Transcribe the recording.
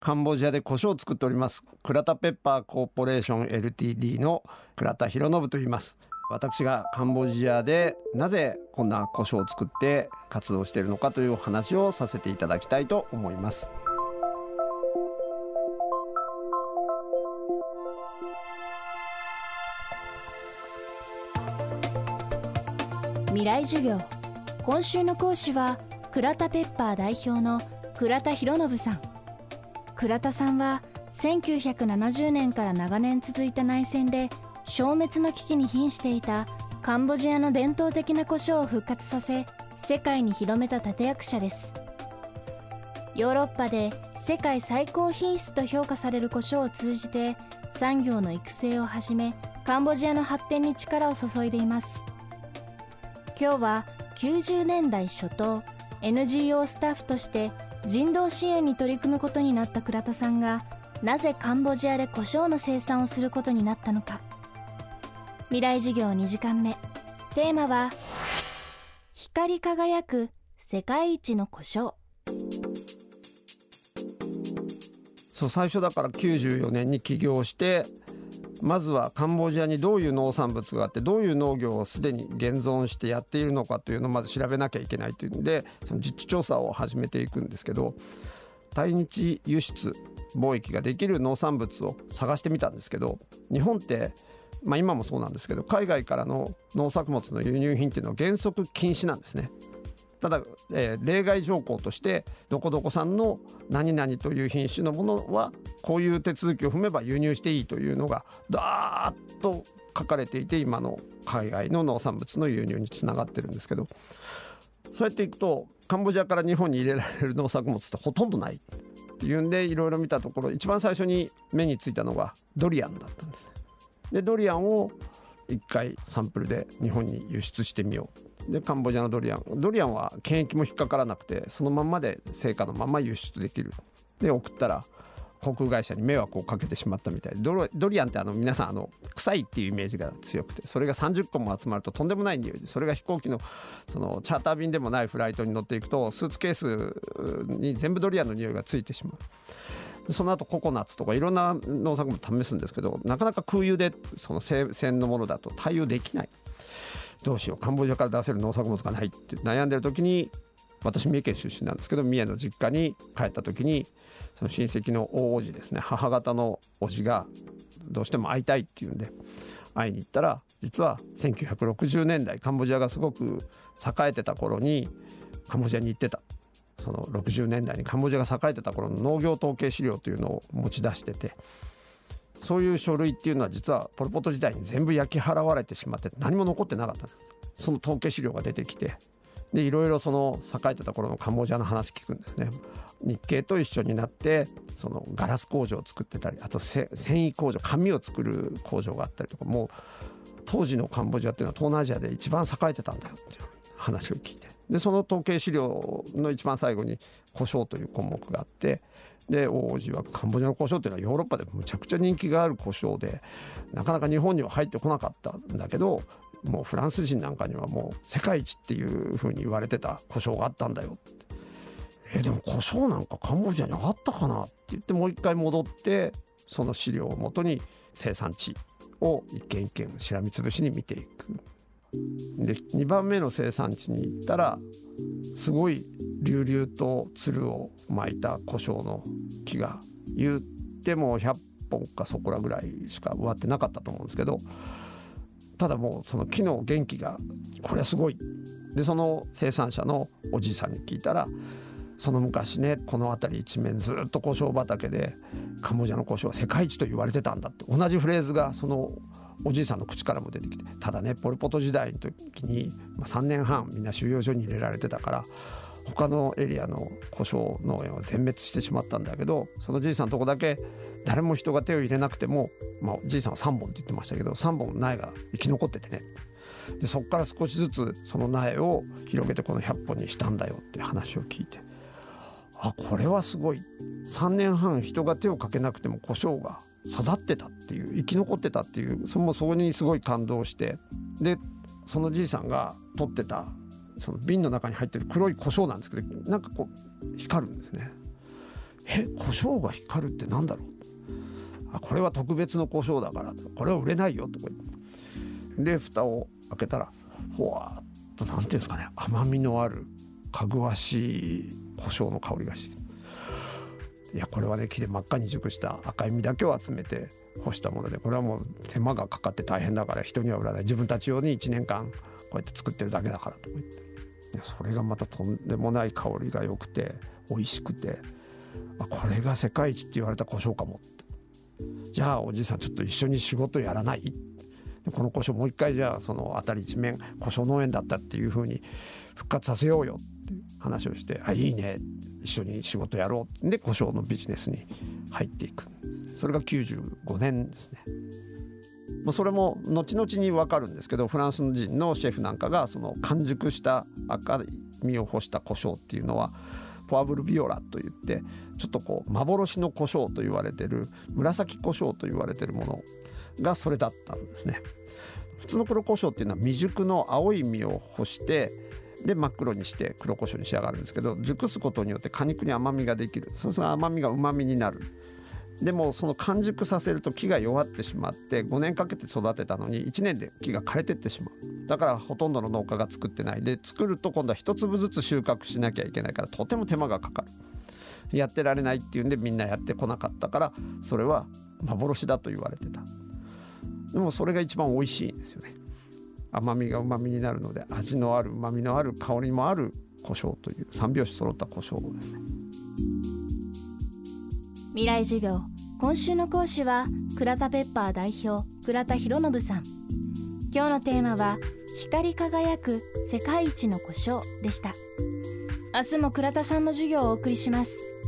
カンボジアで胡椒を作っております。倉田ペッパーコーポレーション LTD の倉田博信と言います。私がカンボジアでなぜこんな胡椒を作って活動しているのかというお話をさせていただきたいと思います。未来授業。今週の講師は倉田ペッパー代表の倉田博信さん。倉田さんは1970年から長年続いた内戦で消滅の危機に瀕していたカンボジアの伝統的な胡椒を復活させ世界に広めた立役者です。ヨーロッパで世界最高品質と評価される胡椒を通じて産業の育成をはじめカンボジアの発展に力を注いでいます。今日は90年代初頭 NGO スタッフとして人道支援に取り組むことになった倉田さんがなぜカンボジアで胡椒の生産をすることになったのか。未来事業2時間目。テーマは光り輝く世界一の胡椒。そう最初だから94年に起業してまずはカンボジアにどういう農産物があってどういう農業をすでに現存してやっているのかというのをまず調べなきゃいけないというんでその実地調査を始めていくんですけど対日輸出貿易ができる農産物を探してみたんですけど日本ってまあ今もそうなんですけど海外からの農作物の輸入品っていうのは原則禁止なんですね。ただ、えー、例外条項としてどこどこ産の何々という品種のものはこういう手続きを踏めば輸入していいというのがダーッと書かれていて今の海外の農産物の輸入につながってるんですけどそうやっていくとカンボジアから日本に入れられる農作物ってほとんどないっていうんでいろいろ見たところ一番最初に目についたのがドリアンだったんですね。でドリアンを1回サンプルで日本に輸出してみようでカンボジアのドリアン。ドリアンは検疫も引っかからなくてそのまんまで成果のまま輸出できる。で送ったら航空会社に迷惑をかけてしまったみたい。でドリアンってあの皆さんあの臭いっていうイメージが強くてそれが30個も集まるととんでもない匂いでそれが飛行機のそのチャーター便でもないフライトに乗っていくとスーツケースに全部ドリアンの匂いがついてしまう。その後ココナッツとかいろんな農作物試すんですけどなかなか空輸でその生鮮のものだと対応できない。どうしようカンボジアから出せる農作物がないって悩んでる時に私三重県出身なんですけど三重の実家に帰った時にその親戚の大叔父ですね母方の叔父がどうしても会いたいっていうんで会いに行ったら実は1960年代カンボジアがすごく栄えてた頃にカンボジアに行ってた。その60年代にカンボジアが栄えてた頃の農業統計資料というのを持ち出しててそういう書類っていうのは実はポル・ポト時代に全部焼き払われてしまって何も残ってなかったんです。その統計資料が出てきて。でいろいろその栄えてた頃のカンボジアの話聞くんですね。日系と一緒になってそのガラス工場を作ってたりあと繊維工場紙を作る工場があったりとかもう当時のカンボジアっていうのは東南アジアで一番栄えてたんだよっていう話を聞いて。でその統計資料の一番最後に胡椒という項目があってで王子はカンボジアの胡椒っていうのはヨーロッパでむちゃくちゃ人気がある胡椒でなかなか日本には入ってこなかったんだけどもうフランス人なんかにはもう世界一っていうふうに言われてた胡椒があったんだよえでも胡椒なんかカンボジアにあったかなって言ってもう一回戻ってその資料をもとに生産地を一軒一軒しらみつぶしに見ていく。で2番目の生産地に行ったらすごい隆々とつるを巻いた胡椒の木が言っても100本かそこらぐらいしか植わってなかったと思うんですけどただもうその木の元気がこれはすごい。でその生産者のおじいさんに聞いたらその昔ねこの辺り一面ずっと胡椒畑でカンボジアの胡椒は世界一と言われてたんだって同じフレーズがそのおじいさんの口からも出てきてただねポル・ポト時代の時に3年半みんな収容所に入れられてたから他のエリアの胡椒農園は全滅してしまったんだけどそのじいさんのとこだけ誰も人が手を入れなくても、まあ、じいさんは3本って言ってましたけど3本苗が生き残っててね。でそこから少しずつその苗を広げてこの100本にしたんだよって話を聞いて。あこれはすごい。3年半人が手をかけなくても胡椒が育ってたっていう生き残ってたっていうそもそこにすごい感動してでそのじいさんが取ってたその瓶の中に入ってる黒い胡椒なんですけどなんかこう光るんですね。え胡椒が光るってなんだろう？あこれは特別の胡椒だからこれは売れないよとか言って。で蓋を開けたらほわっと何ていうんですかね甘みのあるかぐわしい胡椒の香りがして。いやこれはね木で真っ赤に熟した赤い実だけを集めて干したものでこれはもう手間がかかって大変だから人には売らない。自分たち用に1年間こうやって作ってるだけだからとか言って。それがまたとんでもない香りが良くて美味しくてあこれが世界一って言われた胡椒かもって。じゃあおじいさんちょっと一緒に仕事やらない？この胡椒もう一回じゃあその辺り一面胡椒農園だったっていうふうに復活させようよって話をして「あいいね。一緒に仕事やろう」で胡椒のビジネスに入っていく。それが95年ですね。もうそれも後々に分かるんですけどフランス人のシェフなんかがその完熟した赤身を干した胡椒っていうのはポアブルビオラといってちょっとこう幻の胡椒と言われてる紫胡椒と言われてるものがそれだったんですね。普通の黒胡椒っていうのは未熟の青い実を干してで真っ黒にして黒胡椒に仕上がるんですけど熟すことによって果肉に甘みができる。そうすると甘みがうまみになる。でもその完熟させると木が弱ってしまって5年かけて育てたのに1年で木が枯れてってしまう。だからほとんどの農家が作ってない。で作ると今度は1粒ずつ収穫しなきゃいけないからとても手間がかかる。やってられないっていうんでみんなやってこなかったからそれは幻だと言われてた。でもそれが一番美味しいんですよね。甘みがうまみになるので味のあるうまみのある香りもある胡椒という三拍子揃った胡椒ですね。未来授業。今週の講師は倉田ペッパー代表倉田博信さん。今日のテーマは光り輝く世界一の故障でした。明日も倉田さんの授業をお送りします。